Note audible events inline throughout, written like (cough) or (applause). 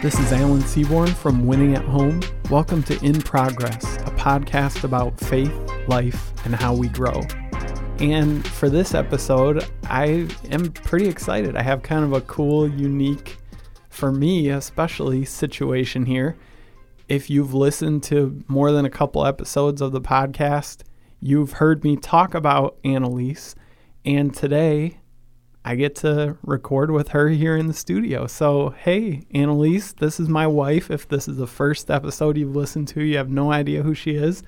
This is Alan Seaborn from Winning at Home. Welcome to In Progress, a podcast about faith, life, and how we grow. And for this episode, I am pretty excited. I have kind of a cool, unique, for me especially, situation here. If you've listened to more than a couple episodes of the podcast, you've heard me talk about Annalise. And today I get to record with her here in the studio. So, hey, Annalise, this is my wife. If this is the first episode you've listened to, you have no idea who she is.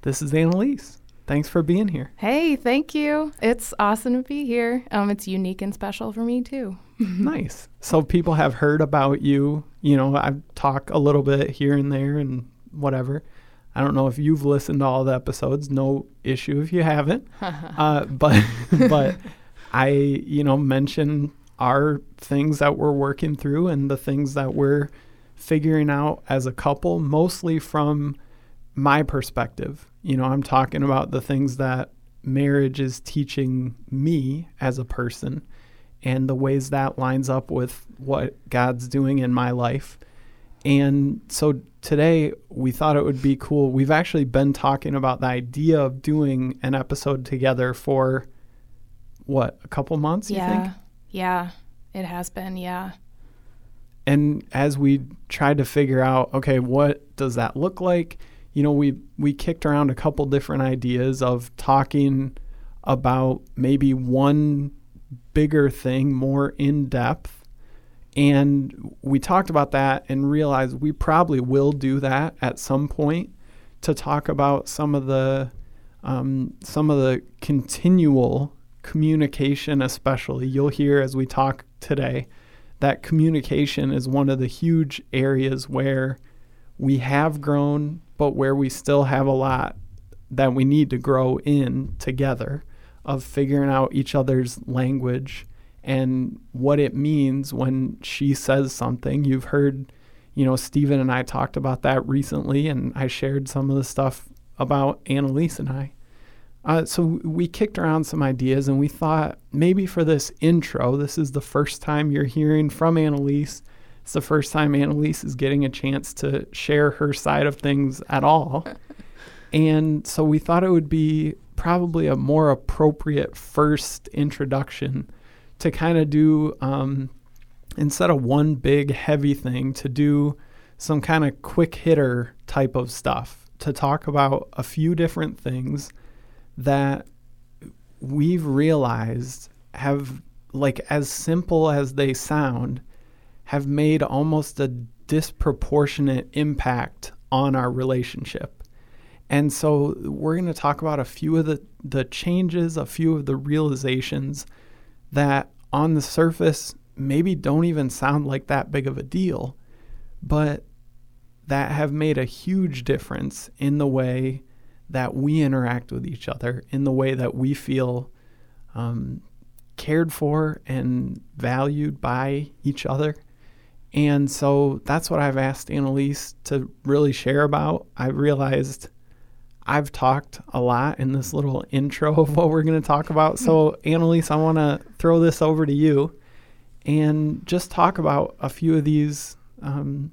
This is Annalise. Thanks for being here. Hey, thank you. It's awesome to be here. Um, it's unique and special for me too. (laughs) nice. So people have heard about you. You know, I've talked a little bit here and there and whatever. I don't know if you've listened to all the episodes. No issue if you haven't. (laughs) uh, but (laughs) but I, you know, mention our things that we're working through and the things that we're figuring out as a couple, mostly from my perspective. You know, I'm talking about the things that marriage is teaching me as a person and the ways that lines up with what God's doing in my life. And so today we thought it would be cool. We've actually been talking about the idea of doing an episode together for what a couple months yeah. Yeah it has been yeah. And as we tried to figure out okay what does that look like? You know we we kicked around a couple different ideas of talking about maybe one bigger thing more in depth. And we talked about that and realized we probably will do that at some point to talk about some of the um, some of the continual communication, especially, you'll hear as we talk today that communication is one of the huge areas where we have grown, but where we still have a lot that we need to grow in together of figuring out each other's language and what it means when she says something. You've heard, you know, Stephen and I talked about that recently, and I shared some of the stuff about Annalise and I. Uh, so we kicked around some ideas and we thought maybe for this intro, this is the first time you're hearing from Annalise. It's the first time Annalise is getting a chance to share her side of things at all. (laughs) and so we thought it would be probably a more appropriate first introduction to kind of do, um, instead of one big heavy thing, to do some kind of quick hitter type of stuff, to talk about a few different things that we've realized have like as simple as they sound have made almost a disproportionate impact on our relationship. And so we're going to talk about a few of the, the changes, a few of the realizations that on the surface maybe don't even sound like that big of a deal, but that have made a huge difference in the way that we interact with each other in the way that we feel um, cared for and valued by each other. And so that's what I've asked Annalise to really share about. I realized I've talked a lot in this little (laughs) intro of what we're going to talk about. So, Annalise, I want to throw this over to you and just talk about a few of these um,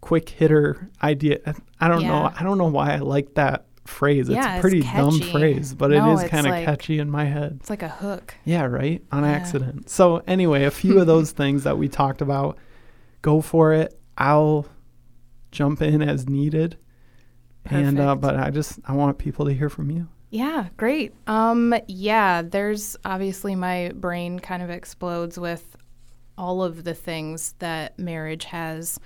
quick hitter idea. I don't yeah. know. I don't know why I like that phrase. Yeah, it's a pretty it's dumb phrase, but no, it is kind of like, catchy in my head. It's like a hook. Yeah, right? On yeah. accident. So, anyway, a few of (laughs) those things that we talked about, go for it. I'll jump in as needed. Perfect. And uh, but I just I want people to hear from you. Yeah, great. Um yeah, there's obviously my brain kind of explodes with all of the things that marriage has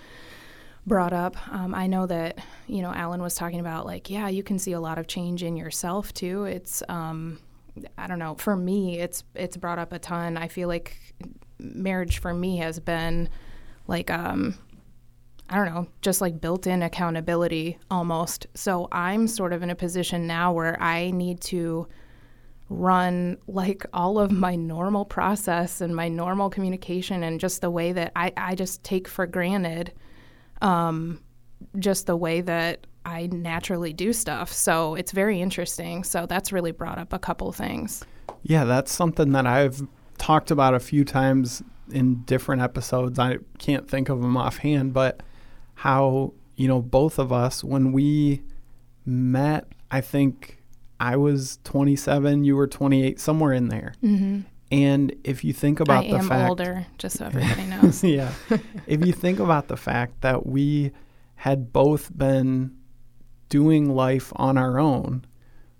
brought up. Um, I know that you know Alan was talking about like yeah, you can see a lot of change in yourself too. It's um, I don't know. For me, it's it's brought up a ton. I feel like marriage for me has been like um, I don't know, just like built-in accountability almost. So I'm sort of in a position now where I need to run like all of my normal process and my normal communication and just the way that I, I just take for granted um, just the way that I naturally do stuff. So it's very interesting. So that's really brought up a couple things. Yeah, that's something that I've talked about a few times in different episodes. I can't think of them offhand, but how, you know, both of us, when we met, I think I was 27, you were 28, somewhere in there. Mm-hmm. And if you think about I the am fact, older, just so (laughs) everybody knows. (laughs) yeah, (laughs) if you think about the fact that we had both been doing life on our own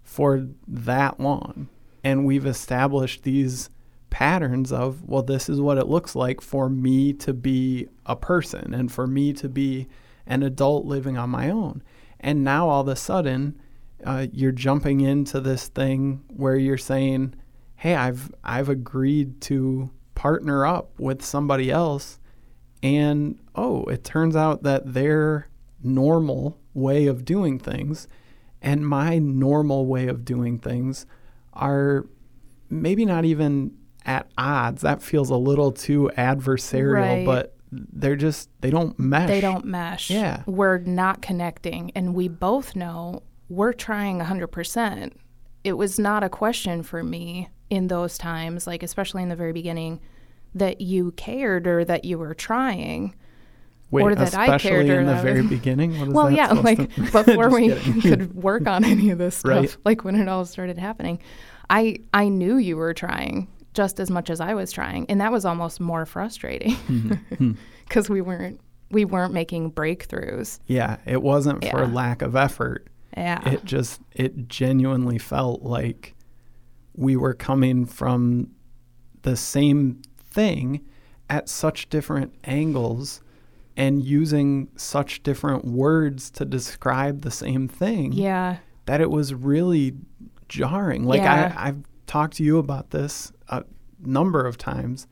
for that long, and we've established these patterns of, well, this is what it looks like for me to be a person and for me to be an adult living on my own. And now all of a sudden, uh, you're jumping into this thing where you're saying, "Hey, I've I've agreed to partner up with somebody else," and oh, it turns out that their normal way of doing things and my normal way of doing things are maybe not even at odds. That feels a little too adversarial, Right. but they're just they don't mesh. They don't mesh. Yeah. We're not connecting. And we both know we're trying 100%. It was not a question for me in those times, like especially in the very beginning, that you cared or that you were trying. Wait, or that I cared or in the very (laughs) beginning. What is Well, yeah, like to- (laughs) before we (laughs) could work on any of this stuff, Right. like when it all started happening, I I knew you were trying just as much as I was trying, and that was almost more frustrating Mm-hmm. because we weren't we weren't making breakthroughs. yeah, it wasn't for lack of effort. Yeah, It just it genuinely felt like we were coming from the same thing at such different angles and using such different words to describe the same thing yeah, that it was really jarring. Like Yeah. I, I've talked to you about this a number of times.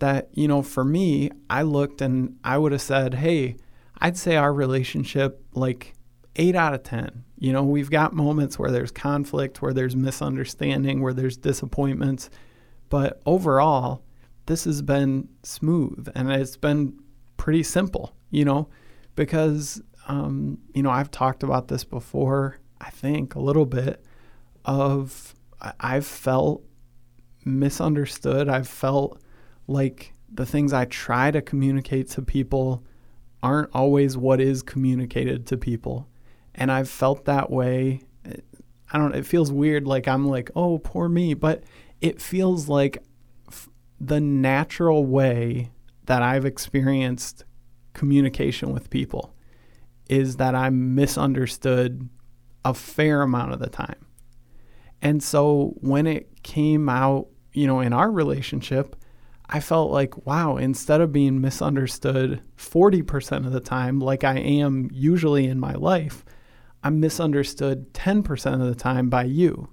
That you know, for me, I looked and I would have said, "Hey, I'd say our relationship like eight out of ten. You know, we've got moments where there's conflict, where there's misunderstanding, where there's disappointments, but overall, this has been smooth and it's been pretty simple. You know, because um, you know I've talked about this before. I think a little bit of I've felt misunderstood. I've felt like the things I try to communicate to people aren't always what is communicated to people. And I've felt that way. I don't it feels weird like I'm like, "Oh, poor me," but it feels like f- the natural way that I've experienced communication with people is that I'm misunderstood a fair amount of the time. And so when it came out, you know, in our relationship, I felt like, wow, instead of being misunderstood 40% of the time, like I am usually in my life, I'm misunderstood 10% of the time by you.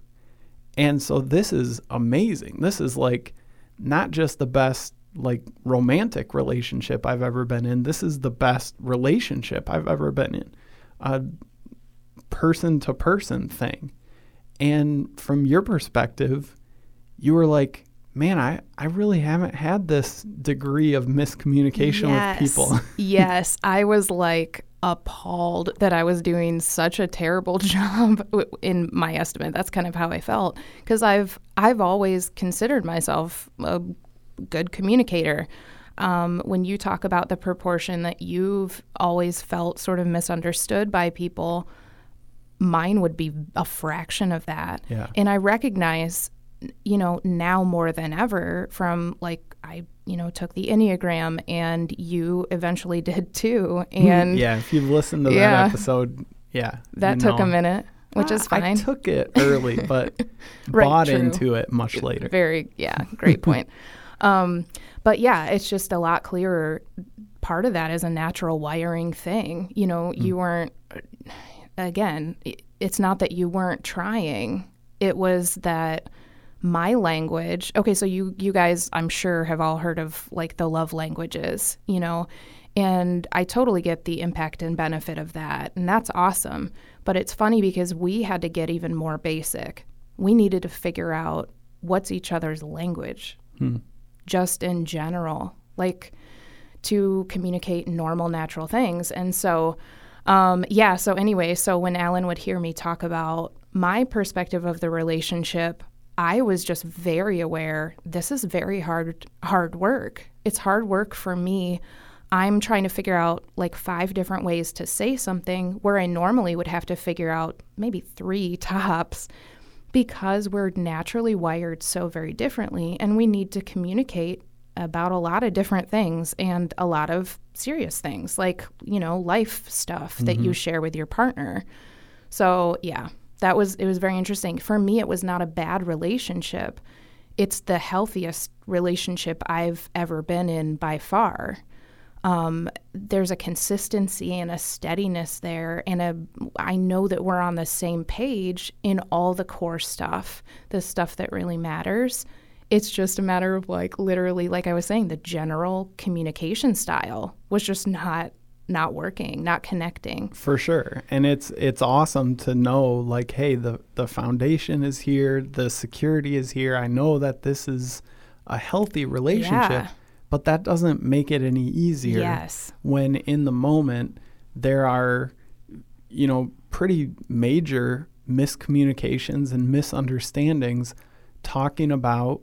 And so this is amazing. This is like not just the best like romantic relationship I've ever been in. This is the best relationship I've ever been in. A person to person thing. And from your perspective, you were like, man, I, I really haven't had this degree of miscommunication with people. (laughs) yes, I was like appalled that I was doing such a terrible (laughs) job in my estimate. That's kind of how I felt because I've I've always considered myself a good communicator. Um, when you talk about the proportion that you've always felt sort of misunderstood by people, mine would be a fraction of that. Yeah. And I recognize, you know, now more than ever from like I, you know, took the Enneagram and you eventually (laughs) did too. (laughs) And yeah, if you've listened to Yeah. that episode, yeah. that took a minute, which is fine. I took it early, (laughs) but Right, bought true. into it much later. Very, yeah, great point. Um, but yeah, it's just a lot clearer. Part of that is a natural wiring thing. You know, you weren't, again, it's not that you weren't trying, it was that my language. Okay so you you guys i'm sure have all heard of like the love languages you know? And i totally get the impact and benefit of that and that's awesome. But it's funny because we had to get even more basic. We needed to figure out what's each other's language just in general like to communicate normal natural things. And so um, yeah so anyway so when alan would hear me talk about my perspective of the relationship I was just very aware this is very hard hard work. It's hard work for me. I'm trying to figure out like five different ways to say something where I normally would have to figure out maybe 3 (laughs) tops because we're naturally wired so very differently and we need to communicate about a lot of different things and a lot of serious things like, you know, life stuff mm-hmm. that you mm-hmm. share with your partner. So, yeah, that was it was very interesting. For me, it was not a bad relationship. It's the healthiest relationship I've ever been in by far. Um, there's a consistency and a steadiness there, and a I know that we're on the same page in all the core stuff, the stuff that really matters. It's just a matter of like literally, like I was saying, the general communication style was just not not working, not connecting. For sure. And it's it's awesome to know like hey, the the foundation is here, the security is here. I know that this is a healthy relationship. Yeah. But that doesn't make it any easier yes. when in the moment there are you know pretty major miscommunications and misunderstandings talking about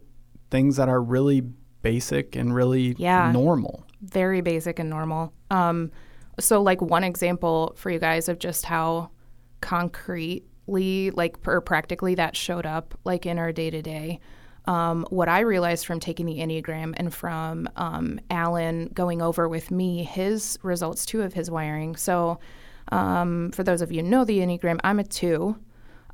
things that are really basic and really yeah, normal. Very basic and normal. Um, so, like one example for you guys of just how concretely, like, or practically that showed up, like in our day to day. What I realized from taking the Enneagram and from um, Alan going over with me his results too of his wiring. So, um, for those of you know the Enneagram, I'm a two,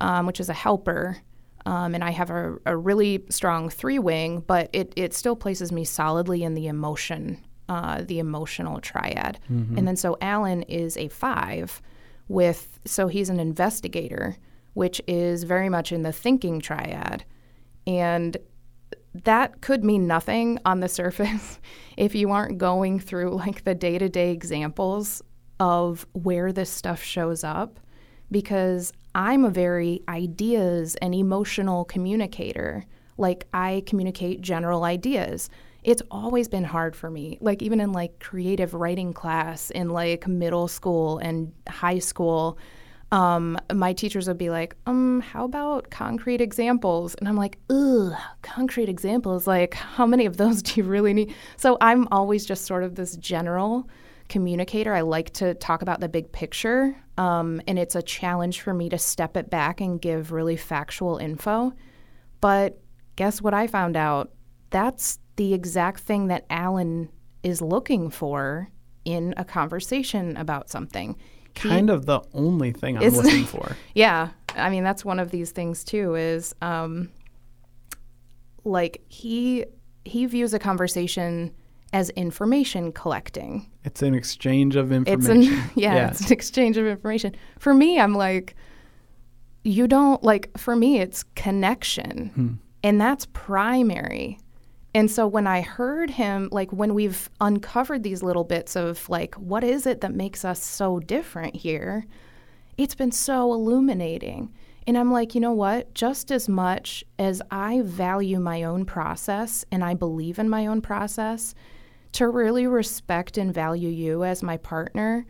um, which is a helper. Um, and I have a, a, really strong three wing, but it, it still places me solidly in the emotion, uh, the emotional triad. Mm-hmm. And then so Alan is a five with, so he's an investigator, which is very much in the thinking triad. And that could mean nothing on the (laughs) surface if you aren't going through like the day to day examples of where this stuff shows up because I'm a very ideas and emotional communicator. Like I communicate general ideas. It's always been hard for me. Like even in like creative writing class in like middle school and high school, um, my teachers would be like, um, how about concrete examples? And I'm like, ugh, concrete examples. Like, how many of those (laughs) do you really need? So I'm always just sort of this general communicator. I like to talk about the big picture, um, and it's a challenge for me to step it back and give really factual info. But guess what I found out? That's the exact thing that Alan is looking for in a conversation about something. Kind he, of the only thing I'm looking for. (laughs) yeah. I mean, that's one of these things too is um, like he he views a conversation as information collecting. It's an exchange of information. It's an, yeah, (laughs) yeah, it's an exchange of information. For me, I'm like, you don't like. For me, it's connection, hmm. and that's primary. And so when I heard him, like when we've uncovered these little bits of like, what is it that makes us so different here? It's been so illuminating. And I'm like, you know what? Just as much as I value my own process and I believe in my own process, to really respect and value you as my partner,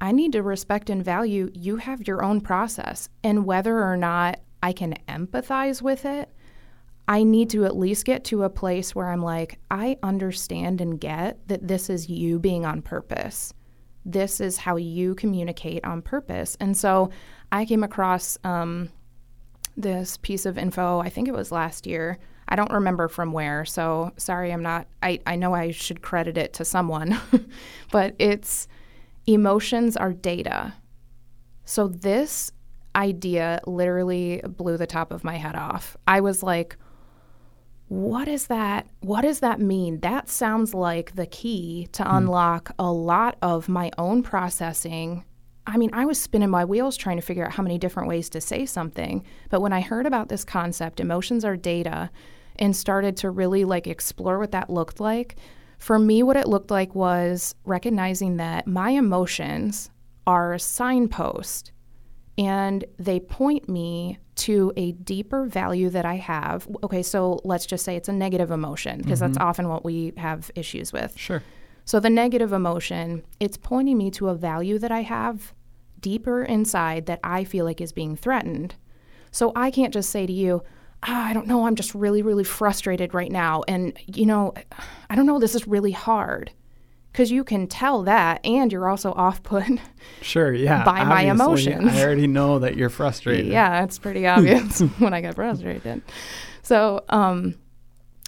I need to respect and value you have your own process. And whether or not I can empathize with it, I need to at least get to a place where I'm like, I understand and get that this is you being on purpose. This is how you communicate on purpose. And so I came across um, this piece of info, I think it was last year, I don't remember from where, so sorry, I'm not. I, I know I should credit it to someone, (laughs) but it's emotions are data. So this idea literally blew the top of my head off. I was like, what is that? What does that mean? That sounds like the key to hmm. unlock a lot of my own processing. I mean, I was spinning my wheels trying to figure out how many different ways to say something. But when I heard about this concept, emotions are data, and started to really like explore what that looked like, for me, what it looked like was recognizing that my emotions are a signpost and they point me to a deeper value that I have. Okay, so let's just say it's a negative emotion because mm-hmm. that's often what we have issues with. Sure. So the negative emotion, it's pointing me to a value that I have deeper inside that I feel like is being threatened. So I can't just say to you, ah, I don't know, I'm just really, really frustrated right now. And, you know, I don't know, this is really hard. Because you can tell that, and you're also off put. (laughs) Sure, yeah. By my emotions. I already know that you're frustrated. (laughs) yeah, it's pretty obvious (laughs) when I get frustrated. So, um,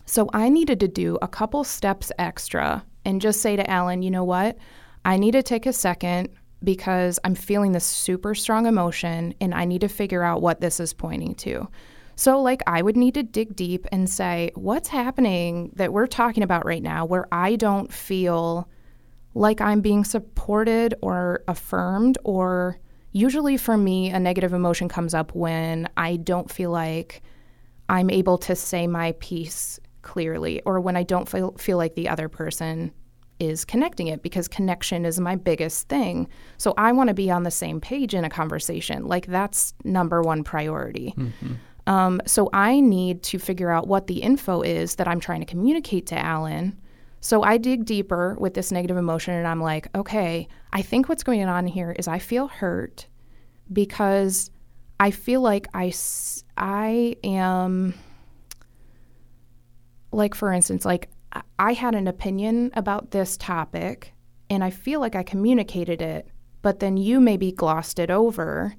so I needed to do a couple steps extra and just say to Alan, you know what? I need to take a second because I'm feeling this super strong emotion and I need to figure out what this is pointing to. So, like, I would need to dig deep and say, what's happening that we're talking about right now where I don't feel like I'm being supported or affirmed? Or usually for me, a negative emotion comes up when I don't feel like I'm able to say my piece clearly or when I don't feel, feel like the other person is connecting it because connection is my biggest thing. So I want to be on the same page in a conversation. Like that's number one priority. Mm-hmm. Um, so I need to figure out what the info is that I'm trying to communicate to Alan. So I dig deeper with this negative emotion and I'm like, okay, I think what's going on here is I feel hurt because I feel like I, I am, like, for instance, like I had an opinion about this topic and I feel like I communicated it, but then you maybe glossed it over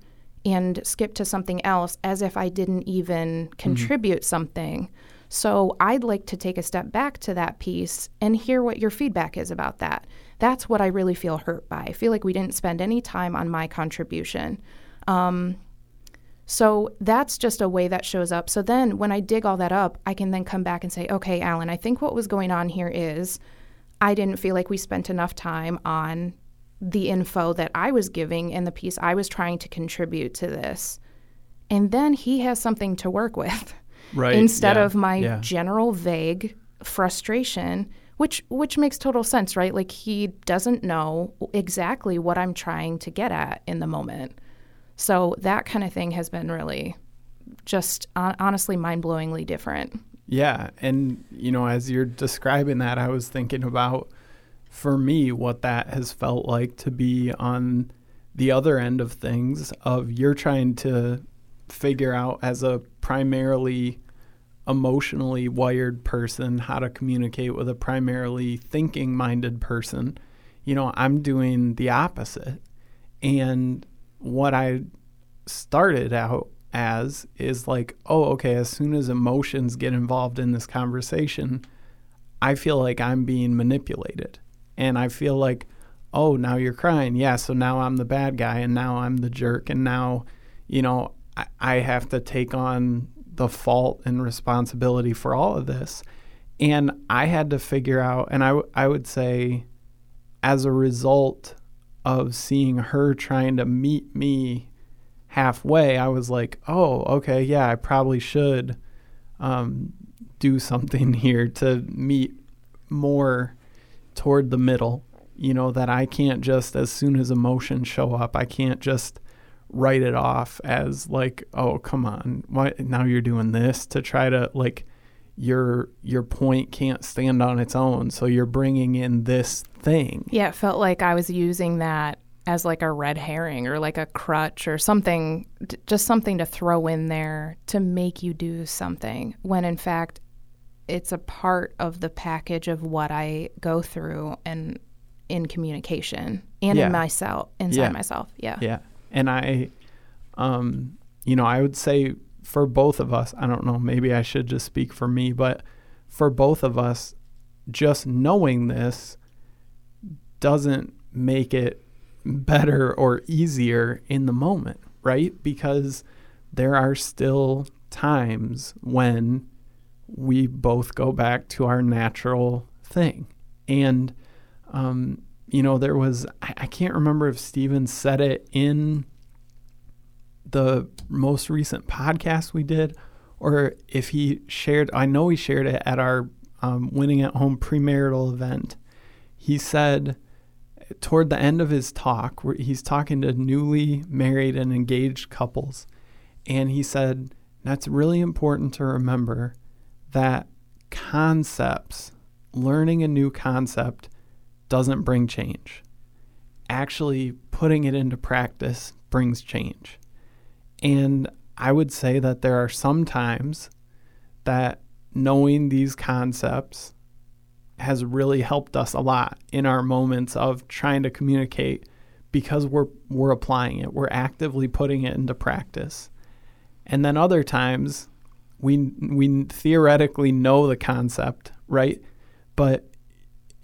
and skipped to something else as if I didn't even mm-hmm. contribute mm-hmm. something. So I'd like to take a step back to that piece and hear what your feedback is about that. That's what I really feel hurt by. I feel like we didn't spend any time on my contribution. Um, so that's just a way that shows up. So then when I dig all that up, I can then come back and say, okay, Alan, I think what was going on here is I didn't feel like we spent enough time on the info that I was giving and the piece I was trying to contribute to this. And then he has something to work with. (laughs) Right. Instead yeah. of my yeah. general vague frustration, which which makes total sense, right? Like he doesn't know exactly what I'm trying to get at in the moment. So that kind of thing has been really just honestly mind-blowingly different. Yeah, and you know as you're describing that I was thinking about for me what that has felt like to be on the other end of things of you're trying to figure out as a primarily emotionally wired person how to communicate with a primarily thinking minded person you know i'm doing the opposite and what i started out as is like oh okay as soon as emotions get involved in this conversation i feel like i'm being manipulated and I feel like, oh, now you're crying. Yeah, so now I'm the bad guy and now I'm the jerk and now, you know, I, have to take on the fault and responsibility for all of this. And I had to figure out, and I, w- I would say, as a result of seeing her trying to meet me halfway, I was like, oh, okay, yeah, I probably should um, do something (laughs) here to meet more toward the middle, you know, that I can't just, as soon as emotions show up, I can't just write it off as like, oh, come on, why now you're doing this to try to like your your point can't stand on its own, so you're bringing in this thing. Yeah, it felt like I was using that as like a red herring or like a crutch or something, just something to throw in there to make you do something. When in fact, it's a part of the package of what I go through and in communication and yeah. in myself inside yeah. myself. Yeah. Yeah. And I um you know, I would say for both of us, I don't know, maybe I should just speak for me, but for both of us, just knowing this doesn't make it better or easier in the moment, right? Because there are still times when we both go back to our natural thing. And, um, you know, there was, I, I can't remember if Steven said it in the most recent podcast we did or if he shared, I know he shared it at our um, Winning at Home premarital event. He said, toward the end of his talk, where he's talking to newly married and engaged couples, and he said, That's really important to remember that concepts, learning a new concept, doesn't bring change. Actually, putting it into practice brings change. And I would say that there are some times that knowing these concepts has really helped us a lot in our moments of trying to communicate because we're we're applying it. We're actively putting it into practice. And then other times we we theoretically know the concept, right? But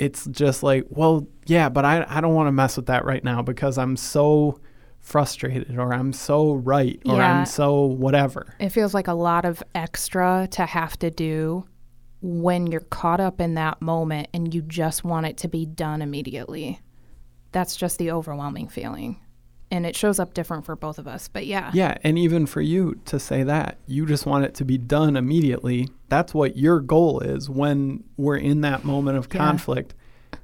it's just like, well, yeah, but I I don't want to mess with that right now because I'm so frustrated or I'm so right or Yeah. I'm so whatever. It feels like a lot of extra to have to do when you're caught up in that moment and you just want it to be done immediately. That's just the overwhelming feeling. And it shows up different for both of us. But yeah. Yeah, and even for you to say that, you just want it to be done immediately. That's what your goal is when we're in that moment of Yeah. conflict.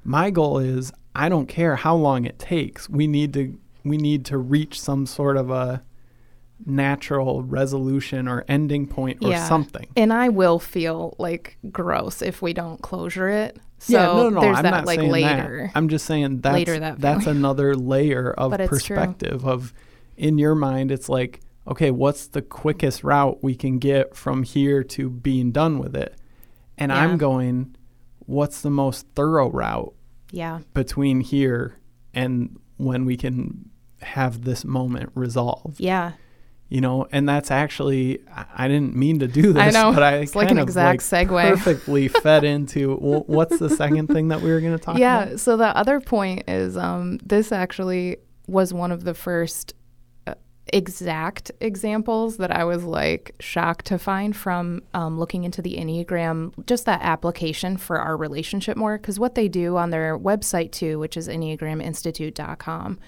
My goal is I don't care how long it takes. We need to we need to reach some sort of a natural resolution or ending point or Yeah. something. And I will feel like gross if we don't closure it. So yeah, no, no, there's I'm that not like saying later. that. I'm just saying that's Later that that's feeling. another layer of it's true. perspective of in your mind it's like, okay, what's the quickest route we can get from here to being done with it? And Yeah. I'm going, what's the most thorough route Yeah. between here and when we can have this moment resolved? Yeah. You know, and that's actually I- didn't mean to do this, I know. but I It's like kind an of exact like segue. perfectly (laughs) fed into what's the second thing that we were going to talk yeah. about? So the other point is um, this actually was one of the first uh, exact examples that I was like shocked to find from um, looking into the Enneagram, just that application for our relationship more. Because what they do on their website too, which is enneagraminstitute.com,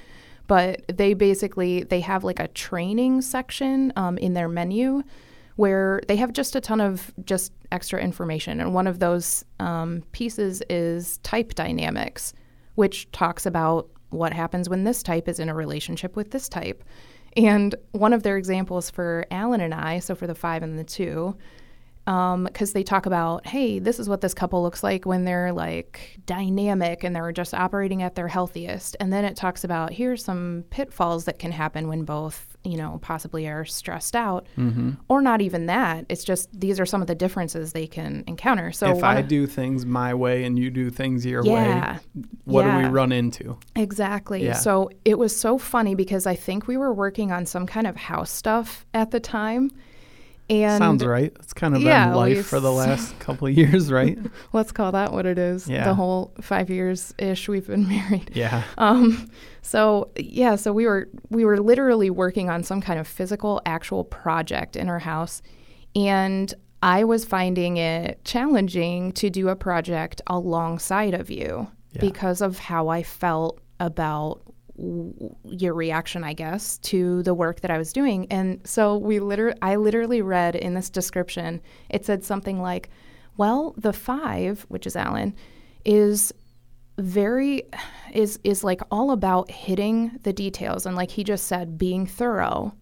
but they basically they have like a training section um, in their menu where they have just a ton of just extra information. And one of those um, pieces is type dynamics which talks about what happens when this type is in a relationship with this type. And one of their examples for alan and i so for the five and the two because they talk about, hey, this is what this couple looks like when they're like dynamic and they're just operating at their healthiest. And then it talks about here's some pitfalls that can happen when both, you know, possibly are stressed out, Mm-hmm. or not even that. It's just these are some of the differences they can encounter. So if I do things my way and you do things your way, yeah, what do we run into? Exactly. Yeah. So it was so funny because I think we were working on some kind of house stuff at the time. And Sounds right. It's kind of Yeah, been life for the last couple of years, (laughs) right? let's call that what it is. Yeah. The whole five years ish we've been (laughs) married. yeah. Um, so yeah, so we were we were literally working on some kind of physical, actual project in our house, and I was finding it challenging to do a project alongside of you Yeah. because of how I felt about your reaction, I guess, to the work that I was doing. And so we literally, I literally read in this description, it said something like, "Well, the five, which is Alan, is very is is like all about hitting the details and like he just said being thorough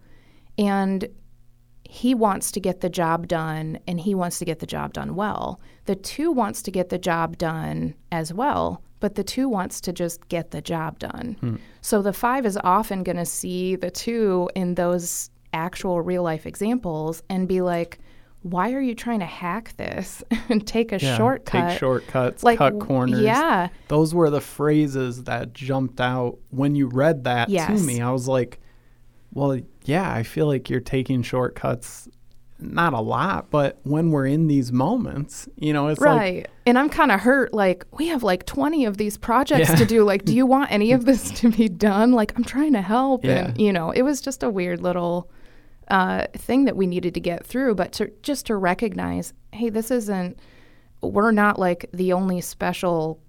and he wants to get the job done and he wants to get the job done well the two wants to get the job done as well but the two wants to just get the job done hmm. so the five is often going to see the two in those actual real life examples and be like why are you trying to hack this (laughs) and take a yeah. shortcut Take shortcuts, like cut corners. yeah Those were the phrases that jumped out when you read that Yes. to me. I was like, well, yeah, I feel like you're taking shortcuts. Not a lot, but when we're in these moments, you know, it's like, right and i'm kind of hurt like we have like 20 of these projects Yeah. to do like do you (laughs) want any of this to be done like i'm trying to help Yeah. and you know it was just a weird little uh, thing that we needed to get through but to just to recognize hey this isn't we're not like the only special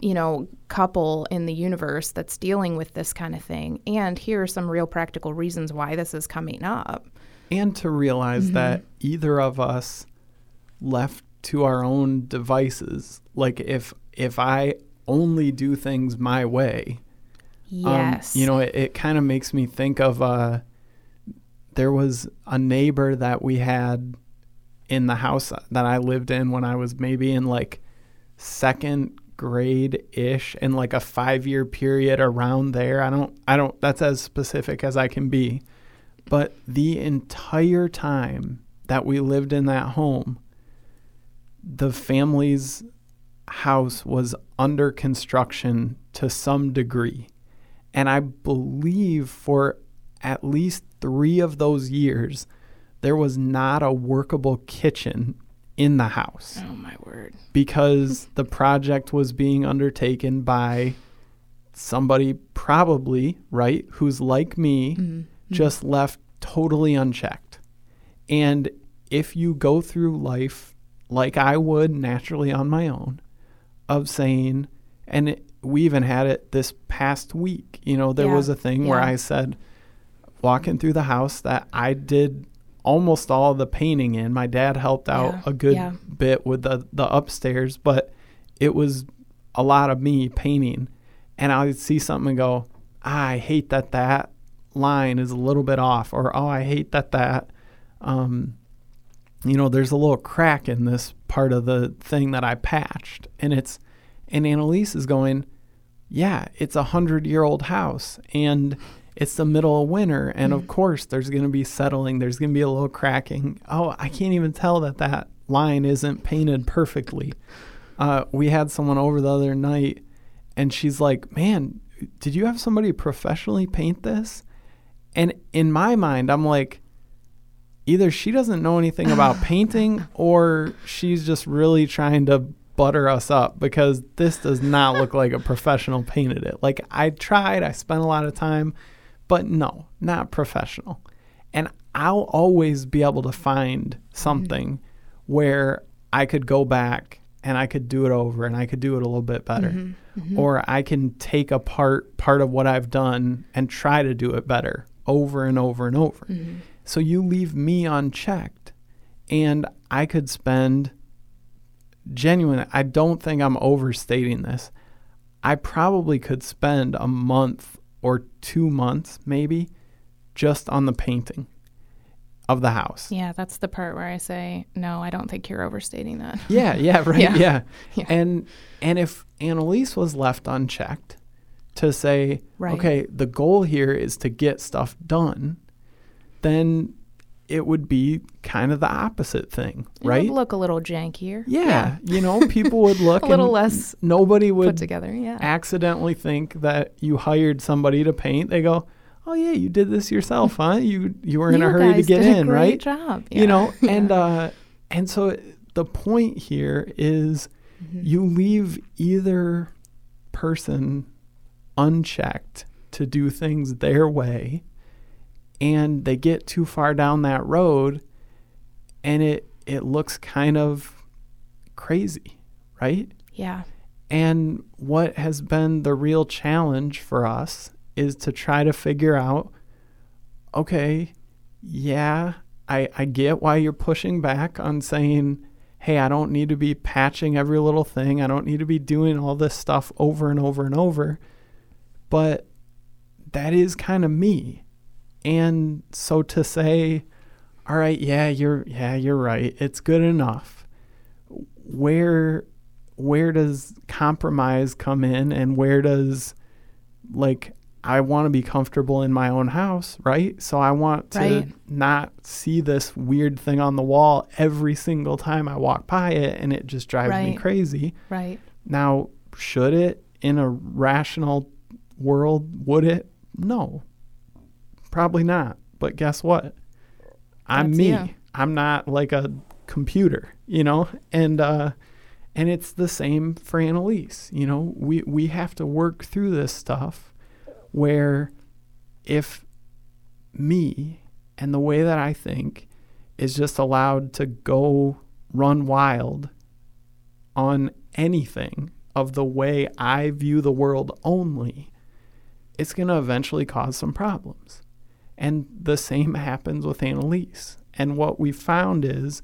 you know couple in the universe that's dealing with this kind of thing. And here are some real practical reasons why this is coming up. And to realize Mm-hmm. that either of us left to our own devices like if if i only do things my way yes. um, you know it, it kind of makes me think of uh there was a neighbor that we had in the house that i lived in when i was maybe in like second grade ish in like a five year period around there i don't i don't that's as specific as i can be but the entire time that we lived in that home, the family's house was under construction to some degree. And I believe for at least three of those years, there was not a workable kitchen in the house. Oh, my word. Because the project was being undertaken by somebody, probably, right, who's like me, mm-hmm. just left totally unchecked. And if you go through life like I would naturally on my own, of saying, and it, we even had it this past week, you know, there yeah. was a thing yeah. where I said, walking through the house that I did almost all the painting in. My dad helped out yeah. a good bit with the, the upstairs, but it was a lot of me painting. And I would see something and go, ah, I hate that that line is a little bit off, or oh, I hate that that, um, you know, there's a little crack in this part of the thing that I patched, and it's, and Annalise is going, yeah, it's a hundred year old house, and it's the middle of winter, and mm of course there's going to be settling, there's going to be a little cracking. Oh, I can't even tell that that line isn't painted perfectly. Uh, we had someone over the other night, and she's like, "Man, did you have somebody professionally paint this?" And in my mind, I'm like, either she doesn't know anything about (laughs) painting or she's just really trying to butter us up because this does not look like a professional painted it. Like I tried, I spent a lot of time, but no, not professional. And I'll always be able to find something mm-hmm. where I could go back and I could do it over and I could do it a little bit better. Mm-hmm. Mm-hmm. Or I can take apart part of what I've done and try to do it better over and over and over. Mm-hmm. So you leave me unchecked and I could spend genuine I don't think I'm overstating this. I probably could spend a month or 2 months maybe just on the painting of the house. Yeah, that's the part where I say, no, I don't think you're overstating that. (laughs) yeah, yeah, right. Yeah. yeah. (laughs) yeah. And and if Annalise was left unchecked to say, right. okay, the goal here is to get stuff done, then it would be kind of the opposite thing, it right? look a little jankier. Yeah, yeah. you know, people would (laughs) look a little less. Nobody would put together. Yeah, accidentally think that you hired somebody to paint. They go, "Oh yeah, you did this yourself, (laughs) huh? You you were in you a hurry to get in, right? Great job, yeah. you know." And uh, and so the point here is, mm-hmm. you leave either person unchecked to do things their way and they get too far down that road and it it looks kind of crazy, right? Yeah. And what has been the real challenge for us is to try to figure out okay, yeah, I, I get why you're pushing back on saying, hey, I don't need to be patching every little thing. I don't need to be doing all this stuff over and over and over. But that is kind of me. And so to say, all right, yeah, you're yeah, you're right. It's good enough. Where where does compromise come in and where does like I want to be comfortable in my own house, right? So I want to right. not see this weird thing on the wall every single time I walk by it and it just drives right. me crazy. Right. Now, should it in a rational world would it? No. Probably not. But guess what? I'm That's me. You. I'm not like a computer, you know? And uh and it's the same for Annalise. You know, we we have to work through this stuff where if me and the way that I think is just allowed to go run wild on anything of the way I view the world only, it's going to eventually cause some problems. And the same happens with Annalise. And what we found is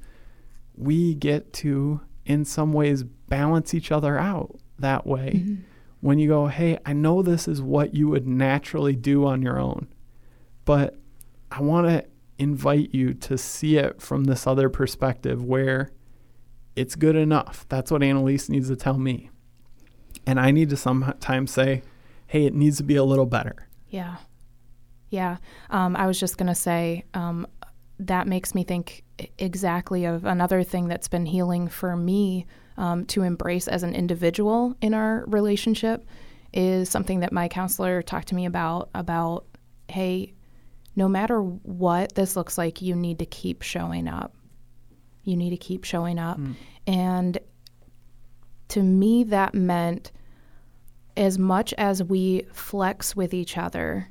we get to, in some ways, balance each other out that way. Mm-hmm. When you go, hey, I know this is what you would naturally do on your own, but I want to invite you to see it from this other perspective where it's good enough. That's what Annalise needs to tell me. And I need to sometimes say, hey, it needs to be a little better. Yeah. Yeah. Um, I was just going to say um, that makes me think exactly of another thing that's been healing for me um, to embrace as an individual in our relationship is something that my counselor talked to me about about hey no matter what this looks like you need to keep showing up you need to keep showing up mm. and to me that meant as much as we flex with each other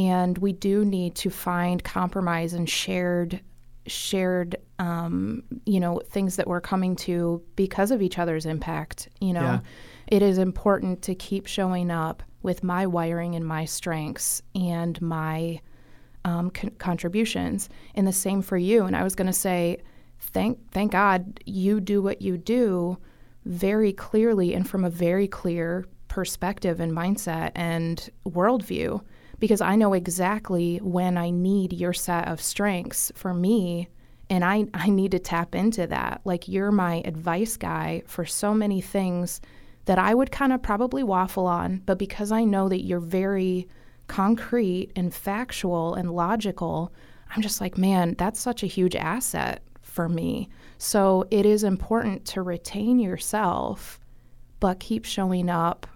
and we do need to find compromise and shared shared um, you know things that we're coming to because of each other's impact you know? Yeah. it is important to keep showing up with my wiring and my strengths and my um, con- contributions. And the same for you. And i was going to say thank thank god you do what you do very clearly and from a very clear perspective and mindset and worldview because I know exactly when I need your set of strengths for me and I, I need to tap into that. Like you're my advice guy for so many things that I would kind of probably waffle on, but because I know that you're very concrete and factual and logical, I'm just like, man, that's such a huge asset for me. So it is important to retain yourself, but keep showing up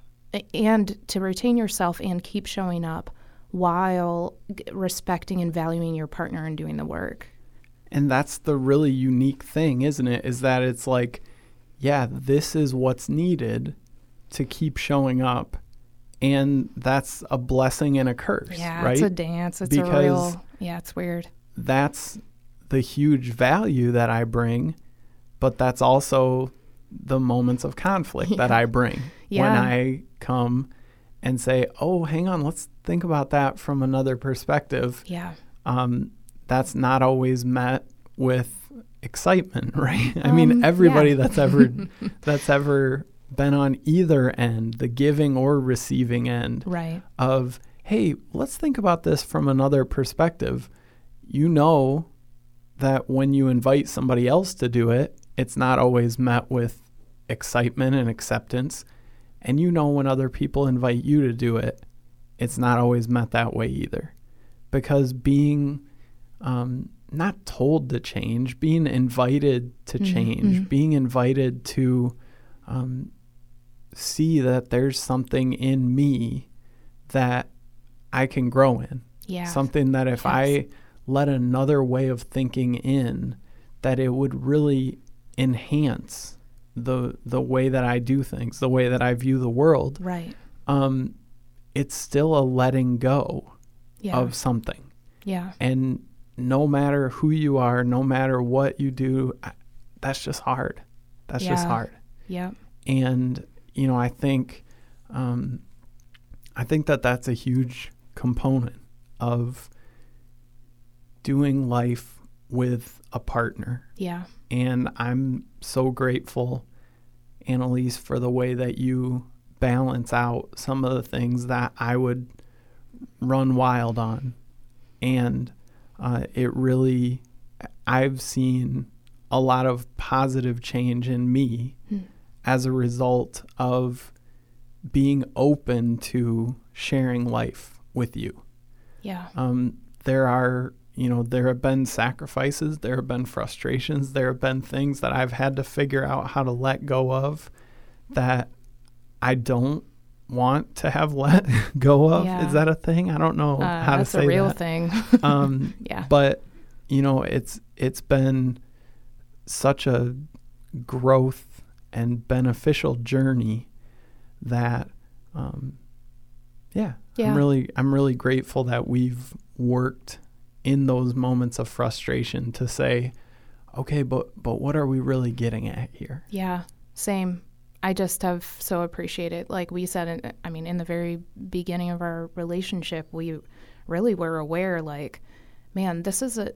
and to retain yourself and keep showing up while respecting and valuing your partner and doing the work. And that's the really unique thing, isn't it? Is that it's like, yeah, this is what's needed to keep showing up. And that's a blessing and a curse. Yeah, right? it's a dance. It's because a real, yeah, it's weird. That's the huge value that I bring, but that's also the moments of conflict yeah. that I bring yeah. when I come and say, "Oh, hang on, let's think about that from another perspective." Yeah. Um, that's not always met with excitement, (laughs) right? I mean, um, everybody yeah. that's ever (laughs) that's ever been on either end, the giving or receiving end, right? Of hey, let's think about this from another perspective. You know that when you invite somebody else to do it, it's not always met with excitement and acceptance. And you know when other people invite you to do it, it's not always met that way either. Because being um, not told to change, being invited to mm-hmm. change, mm-hmm. being invited to um, see that there's something in me that I can grow in. Yeah. Something that if yes. I let another way of thinking in, that it would really enhance the the way that I do things, the way that I view the world. Right. Um, it's still a letting go yeah. of something. Yeah. And no matter who you are, no matter what you do, that's just hard. That's yeah. just hard. Yeah. And you know, I think, um, I think that that's a huge component of doing life with a partner. Yeah. And I'm so grateful, Annalise, for the way that you balance out some of the things that I would run wild on. And uh, it really, I've seen a lot of positive change in me hmm. as a result of being open to sharing life with you. Yeah. Um, there are you know, there have been sacrifices, there have been frustrations, there have been things that I've had to figure out how to let go of that I don't want to have (laughs) let go of. Yeah. Is that a thing? I don't know uh, how to say that. That's a real that. thing. (laughs) um, (laughs) yeah. But you know, it's it's been such a growth and beneficial journey that um, yeah, yeah, I'm really I'm really grateful that we've worked in those moments of frustration to say, okay, but but what are we really getting at here? Yeah, same. I just have so appreciated, like we said, in, I mean, in the very beginning of our relationship, we really were aware, like, man, this is a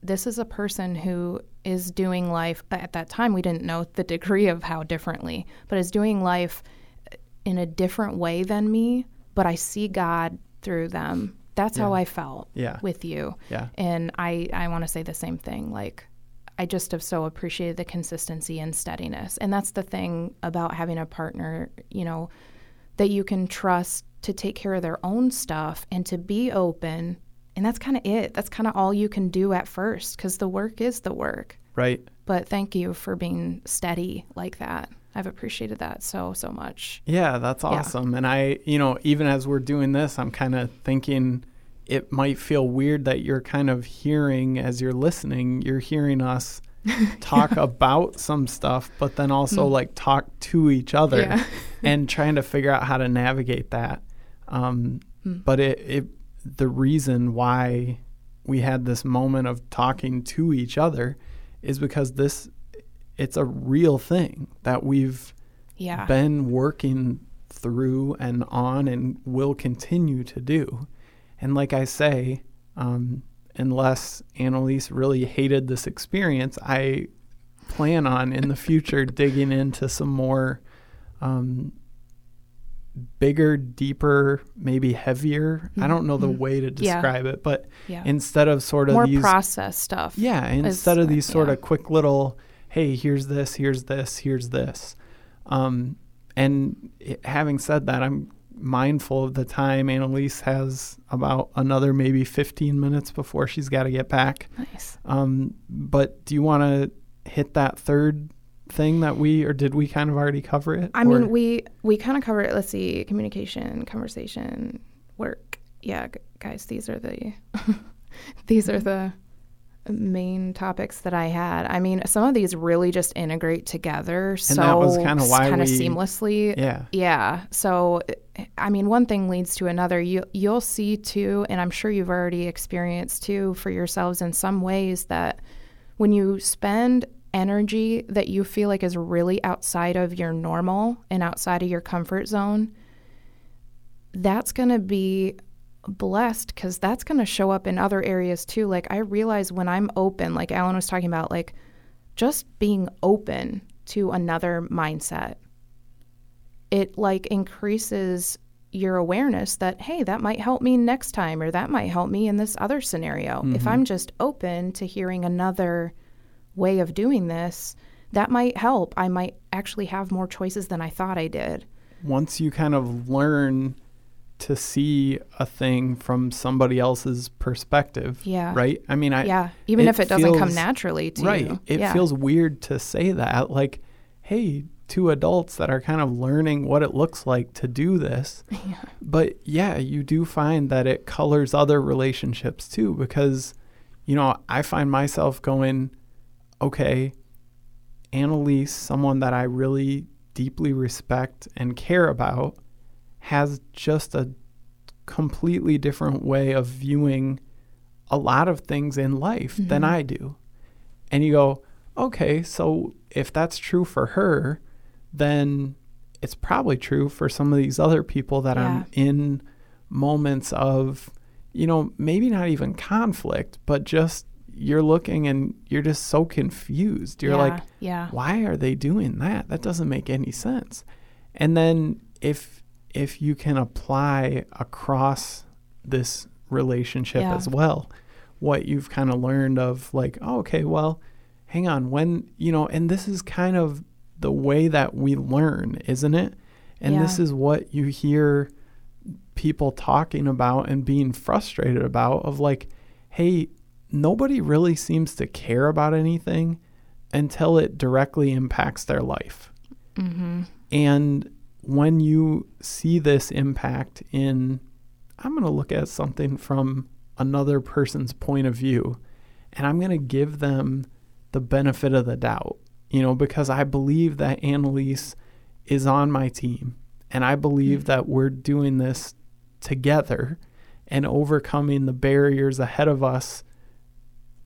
this is a person who is doing life at that time we didn't know the degree of how differently but is doing life uh, in a different way than me but i see god through them that's yeah. how I felt yeah. with you. Yeah. And I, I want to say the same thing. Like, I just have so appreciated the consistency and steadiness. And that's the thing about having a partner, you know, that you can trust to take care of their own stuff and to be open and that's kind of it. That's kind of all you can do at first because the work is the work. Right. But thank you for being steady like that. I've appreciated that so, so much. Yeah, that's awesome. Yeah. And I, you know, even as we're doing this, I'm kind of thinking it might feel weird that you're kind of hearing as you're listening, you're hearing us (laughs) talk yeah. about some stuff, but then also mm. like talk to each other yeah. (laughs) and trying to figure out how to navigate that. Um, mm. But it, it, the reason why we had this moment of talking to each other is because this it's a real thing that we've yeah. been working through and on and will continue to do. And like I say, um, unless Annalise really hated this experience, I plan on in the future (laughs) digging into some more um, bigger, deeper, maybe heavier. Mm-hmm. I don't know the mm-hmm. way to describe yeah. it, but yeah. instead of sort of more these process stuff. Yeah, instead of these sort yeah. of quick little, hey, here's this, here's this, here's this. Um, and it, having said that, I'm mindful of the time. Annalise has about another maybe 15 minutes before she's got to get back. Nice. Um, but do you want to hit that third thing that we or did we kind of already cover it? I or? mean, we we kind of covered it. Let's see, communication, conversation, work. Yeah, g- guys, these are the (laughs) these are the main topics that I had. I mean, some of these really just integrate together and so that was kind of why kind of seamlessly. Yeah. Yeah. So I mean, one thing leads to another. You you'll see too, and I'm sure you've already experienced too for yourselves in some ways that when you spend energy that you feel like is really outside of your normal and outside of your comfort zone, that's going to be blessed because that's going to show up in other areas too. Like, I realize when I'm open, like Alan was talking about, like just being open to another mindset, it like increases your awareness that, hey, that might help me next time or that might help me in this other scenario. Mm-hmm. If I'm just open to hearing another way of doing this, that might help. I might actually have more choices than I thought I did. Once you kind of learn to see a thing from somebody else's perspective. Yeah. Right? I mean, I. Yeah. Even if it doesn't come naturally to right, you. Right. It yeah. feels weird to say that. Like, hey, two adults that are kind of learning what it looks like to do this. (laughs) Yeah. But yeah, you do find that it colors other relationships too, because, you know, I find myself going, okay, Annalise, someone that I really deeply respect and care about, has just a completely different way of viewing a lot of things in life mm-hmm. than I do. And you go, okay, so if that's true for her, then it's probably true for some of these other people that yeah. I'm in moments of, you know, maybe not even conflict, but just you're looking and you're just so confused. You're yeah, like, yeah. why are they doing that? That doesn't make any sense. And then if if you can apply across this relationship yeah. as well, what you've kind of learned of like, oh, okay, well, hang on, when you know, and this is kind of the way that we learn, isn't it? And yeah. this is what you hear people talking about and being frustrated about of like, hey, nobody really seems to care about anything until it directly impacts their life. Mm-hmm. And when you see this impact in, I'm going to look at something from another person's point of view and I'm going to give them the benefit of the doubt, you know, because I believe that Annalise is on my team and I believe mm-hmm. that we're doing this together and overcoming the barriers ahead of us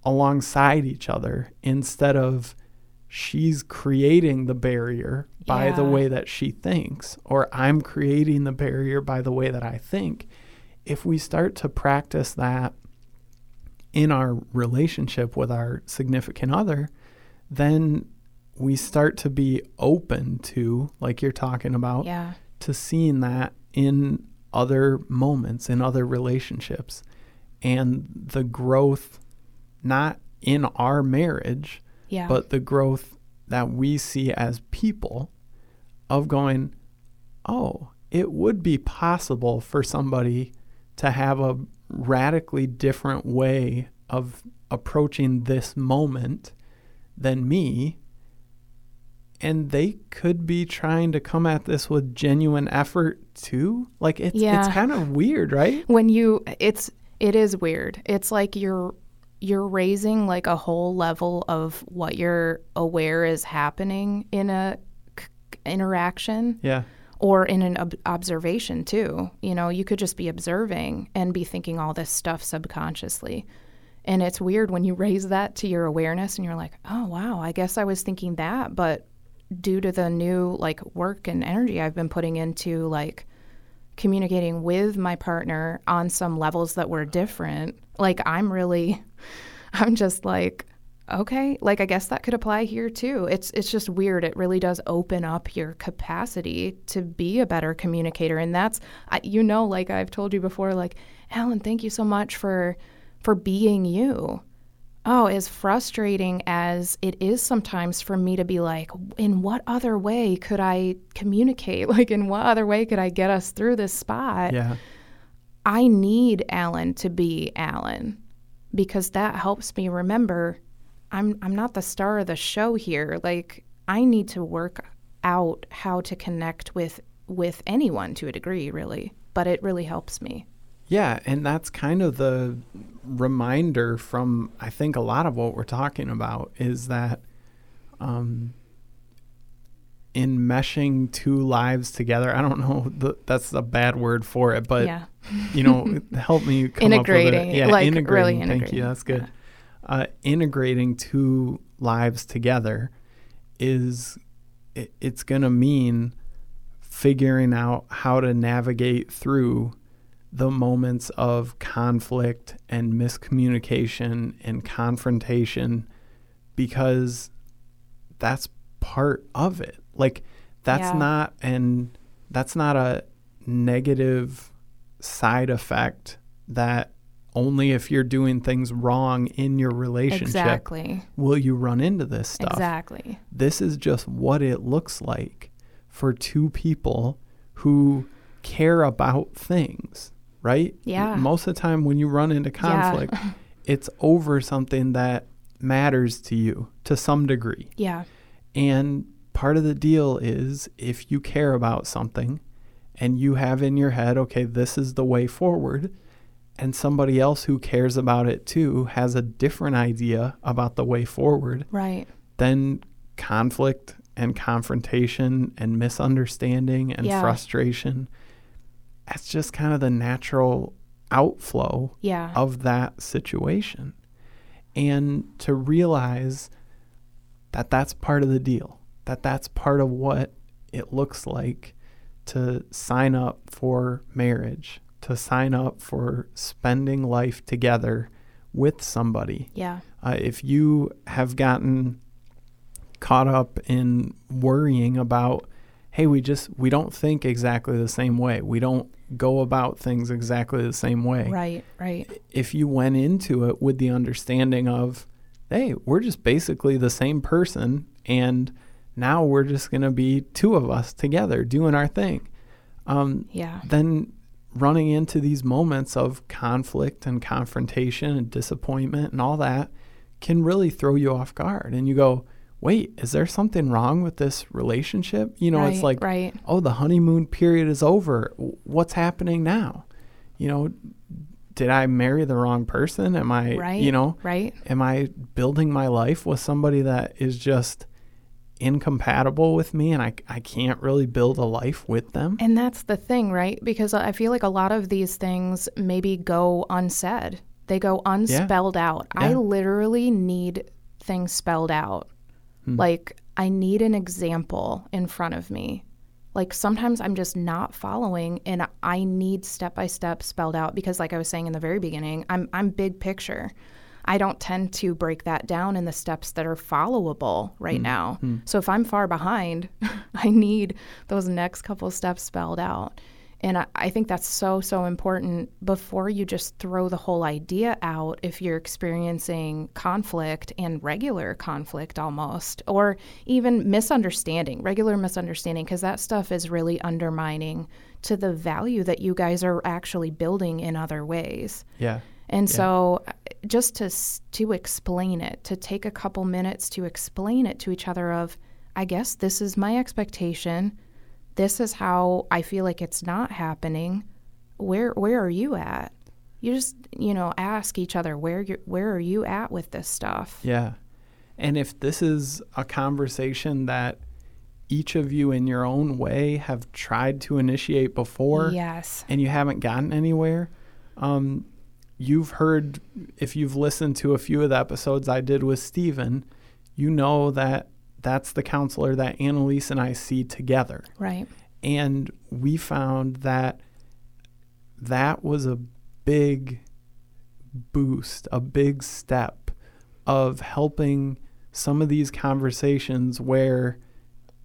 alongside each other instead of she's creating the barrier by yeah. the way that she thinks or I'm creating the barrier by the way that I think. If we start to practice that in our relationship with our significant other, then we start to be open to, like you're talking about, yeah. to seeing that in other moments, in other relationships. And the growth not in our marriage, yeah. but the growth that we see as people of going, oh, it would be possible for somebody to have a radically different way of approaching this moment than me. And they could be trying to come at this with genuine effort too. Like it's Yeah. it's kind of weird, right? when you it's it is weird it's like you're you're raising like a whole level of what you're aware is happening in a c- interaction Yeah. or in an ob- observation too. You know you could just be observing and be thinking all this stuff subconsciously. And it's weird when you (laughs) raise that to your awareness and you're like oh wow i guess i was thinking that. But due to the new like work and energy i've been putting into like communicating with my partner on some levels that were different like i'm really (laughs) i'm just like okay like i guess that could apply here too. It's it's just weird. It really does open up your capacity to be a better communicator. And that's you know like i've told you before like alan thank you so much for for being you oh as frustrating as it is sometimes for me to be like in what other way could i communicate (laughs) like in what other way could i get us through this spot Yeah. I need Alan to be Alan because that helps me remember I'm I'm not the star of the show here. Like I need to work out how to connect with with anyone to a degree really, but it really helps me. Yeah, and that's kind of the reminder from I think a lot of what we're talking about is that um, in meshing two lives together. I don't (laughs) know, the, that's a bad word for it, but yeah. you know, (laughs) help me come Integrating, up with it. Yeah, like, really integrating. Thank integrating, you. That's good. Uh, integrating two lives together is it, it's going to mean figuring out how to navigate through the moments of conflict and miscommunication and confrontation because that's part of it. Like that's Yeah. not and that's not a negative side effect that only if you're doing things wrong in your relationship Exactly. will you run into this stuff. Exactly. This is just what it looks like for two people who care about things, right? Yeah. Most of the time when you run into conflict, (laughs) it's over something that matters to you to some degree. Yeah. And part of the deal is if you care about something and you have in your head, okay, this is the way forward, and somebody else who cares about it too has a different idea about the way forward, Right. then conflict and confrontation and misunderstanding and Yeah. frustration that's just kind of the natural outflow Yeah. of that situation. And to realize that that's part of the deal, that that's part of what it looks like to sign up for marriage, to sign up for spending life together with somebody. Yeah. Uh, if you have gotten caught up in worrying about, hey, we just we don't think exactly the same way. We don't go about things exactly the same way. Right. Right. If you went into it with the understanding of, hey, we're just basically the same person and now we're just going to be two of us together doing our thing. Um, Yeah. then running into these moments of conflict and confrontation and disappointment and all that can really throw you off guard. And you go, wait, is there something wrong with this relationship? You know, it's like, right. oh, the honeymoon period is over. What's happening now? You know, did I marry the wrong person? Am I, Right. you know, Right. am I building my life with somebody that is just incompatible with me and I, I can't really build a life with them? And that's the thing, right? Because I feel like a lot of these things maybe go unsaid. They go unspelled out. I literally need things spelled out. Hmm. Like, I need an example in front of me. Like, sometimes I'm just not following, and I need step by step spelled out because, like I was saying in the very beginning, I'm, I'm big picture. I don't tend to break that down in the steps that are followable right now. So if I'm far behind, (laughs) I need those next couple steps spelled out. And I, I think that's so, so important before you just throw the whole idea out if you're experiencing conflict and regular conflict almost, or even misunderstanding, regular misunderstanding, because that stuff is really undermining to the value that you guys are actually building in other ways. Yeah. And Yeah. so just to to explain it, to take a couple minutes to explain it to each other of I guess this is my expectation. This is how I feel like it's not happening. Where where are you at? You just, you know, ask each other where you where are you at with this stuff? Yeah. And if this is a conversation that each of you in your own way have tried to initiate before yes. and you haven't gotten anywhere, um, you've heard, if you've listened to a few of the episodes I did with Steven, you know that that's the counselor that Annalise and I see together. Right. And we found that that was a big boost, a big step of helping some of these conversations where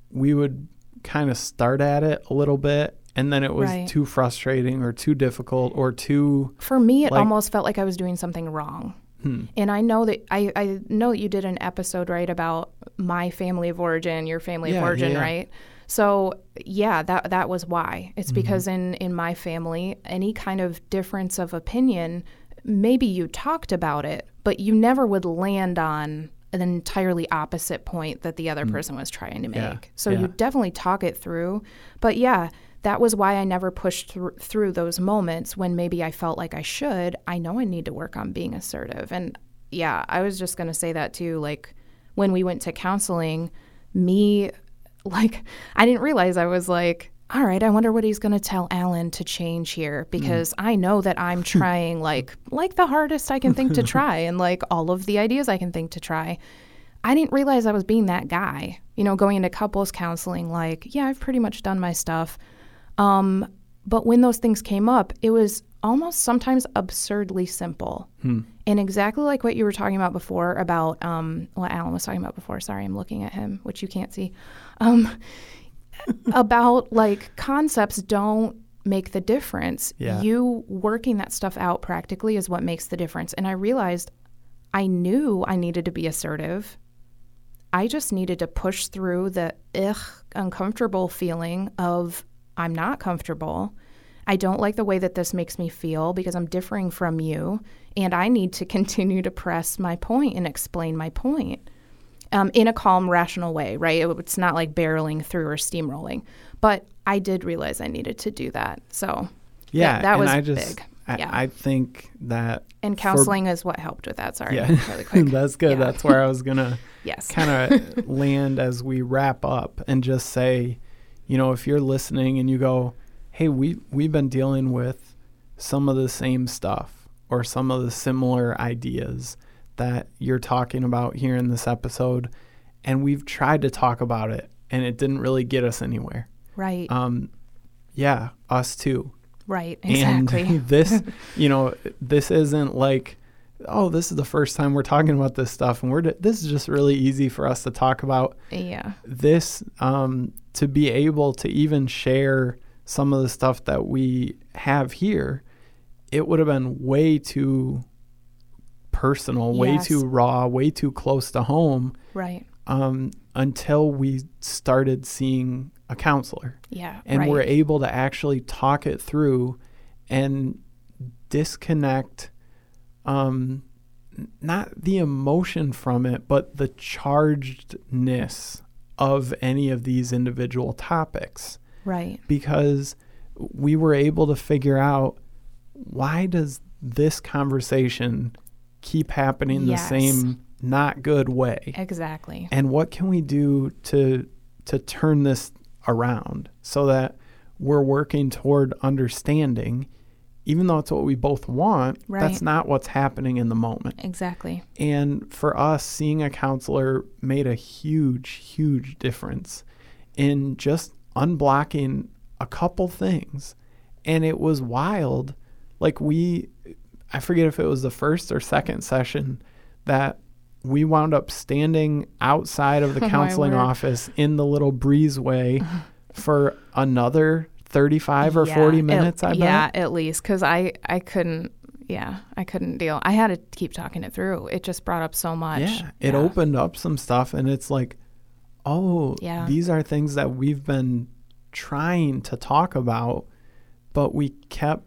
we would kind of start at it a little bit and then it was Right. too frustrating or too difficult or too For me, it Like- almost felt like I was doing something wrong. Hmm, And I know that I, I know that you did an episode right about my family of origin, your family Yeah, of origin, yeah. right? So yeah, that that was why. It's Mm-hmm. because in in my family, any kind of difference of opinion, maybe you talked about it, but you never would land on an entirely opposite point that the other person was trying to make. Mm. Yeah, So yeah. you definitely talk it through. But yeah, that was why I never pushed thr through those moments when maybe I felt like I should. I know I need to work on being assertive. And yeah, I was just going to say that too. Like when we went to counseling, me, (laughs) like, I didn't realize I was like, all right, I wonder what he's going to tell Alan to change here mm. because I know that I'm (laughs) trying like like the hardest I can think to try and like all of the ideas I can think to try. I didn't realize I was being that guy. You know, going into couples counseling like, yeah, I've pretty much done my stuff. Um, but when those things came up, it was almost sometimes absurdly simple. And exactly like what you were talking about before about um, what Alan was talking about before. Sorry, I'm looking at him, which you can't see. Um, (laughs) about like concepts don't make the difference. Yeah. You working that stuff out practically is what makes the difference. And I realized I knew I needed to be assertive. I just needed to push through the ugh, uncomfortable feeling of I'm not comfortable. I don't like the way that this makes me feel because I'm differing from you. And I need to (laughs) continue to press my point and explain my point um, in a calm, rational way, right? It- It's not like barreling through or steamrolling. But I did realize I needed to do that. So yeah that and was i just big. I, Yeah. I think that and for- counseling is what helped with that. Sorry, yeah really (laughs) quick. that's good Yeah. that's where i was gonna (laughs) yes. kind of land as we wrap up and just say, you know, if you're listening and you go, "Hey, we we've been dealing with some of the same stuff or some of the similar ideas that you're talking about here in this episode, and we've tried to talk about it and it didn't really get us anywhere." right. Um, yeah, us too. right. Exactly. And (laughs) this, (laughs) you know, this isn't like, oh, this is the first time we're talking about this stuff, and we're this is just really easy for us to talk about. yeah. This um, to be able to even share some of the stuff that we have here, it would have been way too personal, way too raw, way too close to home Right. um, until we started seeing a counselor Yeah. and right. we're able to actually talk it through and disconnect um not the emotion from it but the chargedness of any of these individual topics right. because we were able to figure out why does this conversation keep happening Yes. the same not good way Exactly. and what can we do to to turn this around so that we're working toward understanding even though it's what we both want Right. that's not what's happening in the moment Exactly. and for us seeing a counselor made a huge huge difference in just unblocking a couple things and it was wild like we i forget if it was the first or second session that we wound up standing outside of the (laughs) Oh, counseling office in the little breezeway (laughs) for another 35 or 40 minutes, I bet. Yeah, at least cuz I I couldn't yeah, I couldn't deal. I had to keep talking it through. It just brought up so much. Yeah, it opened up some stuff and it's like, "Oh, Yeah. these are things that we've been trying to talk about, but we kept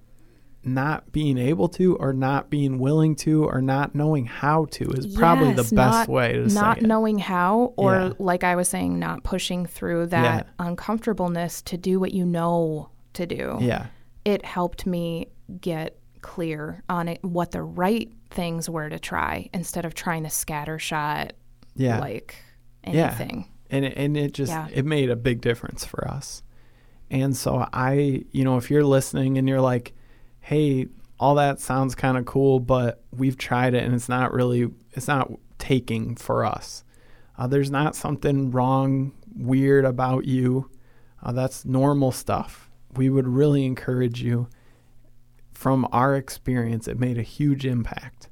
not being able to or not being willing to or not knowing how to is probably the best not- way to not say it. knowing how or Yeah. like I was saying not pushing through that uncomfortableness to do what you know to do. Yeah. It helped me get clear on it what the right things were to try instead of trying to scattershot Yeah. like anything Yeah. and it, and it just Yeah. it made a big difference for us. And so I, you know, if you're listening and you're like, "Hey, all that sounds kind of cool, but we've tried it and it's not really it's not taking for us." Uh, there's not something wrong, weird about you. Uh, that's normal stuff. We would really encourage you. From our experience, it made a huge impact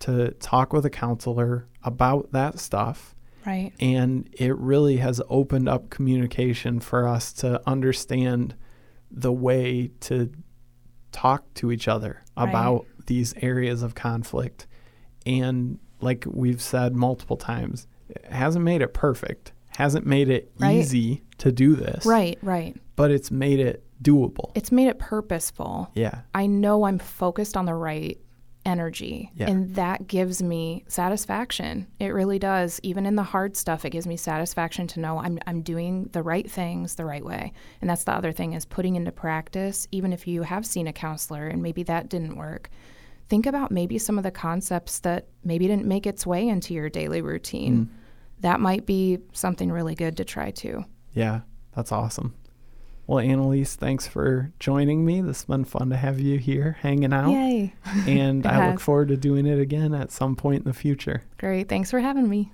to talk with a counselor about that stuff Right. and it really has opened up communication for us to understand the way to talk to each other Right. about these areas of conflict and like we've said multiple times it hasn't made it perfect hasn't made it Right. easy to do this Right, right. but it's made it doable It's made it purposeful. yeah I know I'm focused on the right energy. Yeah. And that gives me satisfaction. It really does. Even in the hard stuff, it gives me satisfaction to know I'm, I'm doing the right things the right way. And that's the other thing is putting into practice, even if you have seen a counselor and maybe that didn't work. Think about maybe some of the concepts that maybe didn't make its way into your daily routine. Mm. That might be something really good to try too. yeah that's awesome well annalise thanks for joining me this has been fun to have you here hanging out Yay. and (laughs) I look forward to doing it again at some point in the future. Great. Thanks for having me.